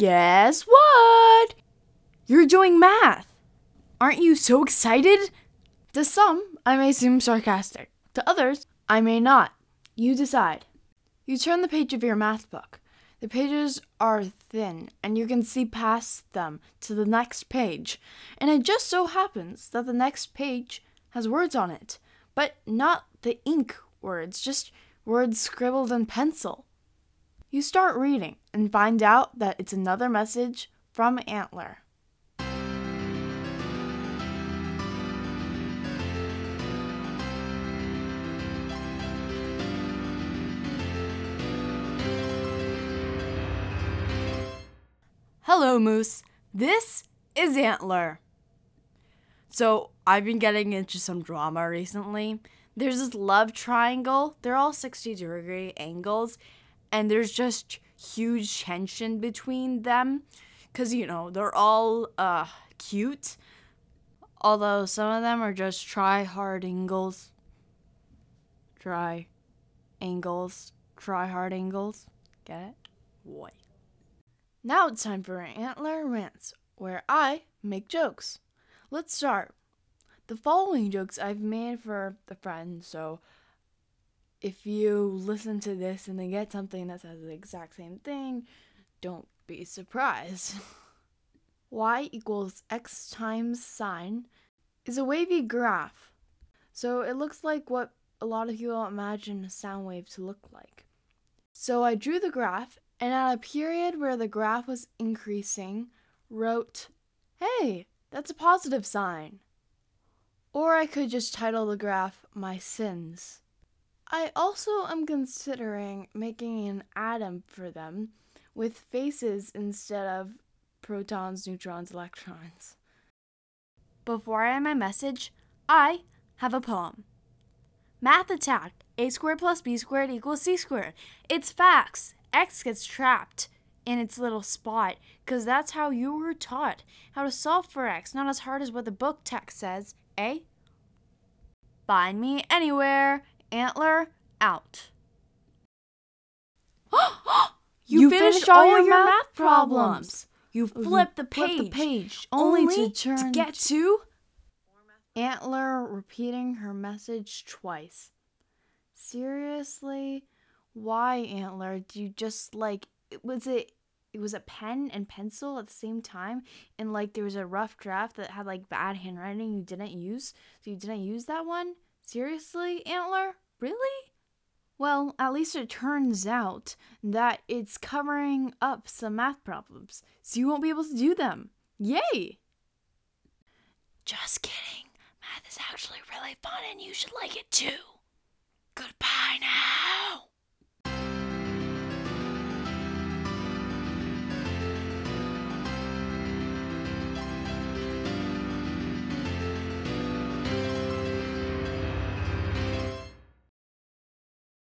Guess what? You're doing math. Aren't you so excited? To some, I may seem sarcastic. To others, I may not. You decide. You turn the page of your math book. The pages are thin, and you can see past them to the next page. And it just so happens that the next page has words on it, but not the ink words, just words scribbled in pencil. You start reading and find out that it's another message from Antler. Hello, Moose. This is Antler. So, I've been getting into some drama recently. There's this love triangle. They're all 60 degree angles, and there's just huge tension between them because, you know, they're all uh, cute. Although some of them are just try hard angles. Try angles. Try hard angles. Get it? What? Now it's time for Antler Rants, where I make jokes. Let's start. The following jokes I've made for the friends, so if you listen to this and then get something that says the exact same thing, don't be surprised. y equals x times sine is a wavy graph. So it looks like what a lot of people imagine a sound wave to look like. So I drew the graph and at a period where the graph was increasing, wrote, Hey, that's a positive sign. Or I could just title the graph My Sins. I also am considering making an atom for them with faces instead of protons, neutrons, electrons. Before I end my message, I have a poem. Math attacked. A squared plus b squared equals c squared. It's facts. X gets trapped in its little spot because that's how you were taught how to solve for X, not as hard as what the book text says, eh? Find me anywhere. Antler out. you, you finished, finished all, all, your, math, math problems. problems. You flipped the page, the page only, only to, turn to get to Antler repeating her message twice. Seriously? Why, Antler? Do you just like was it it was a pen and pencil at the same time and like there was a rough draft that had like bad handwriting you didn't use so you didn't use that one seriously antler? Really? Well at least it turns out that it's covering up some math problems so you won't be able to do them. Yay! Just kidding. Math is actually really fun and you should like it too. Goodbye now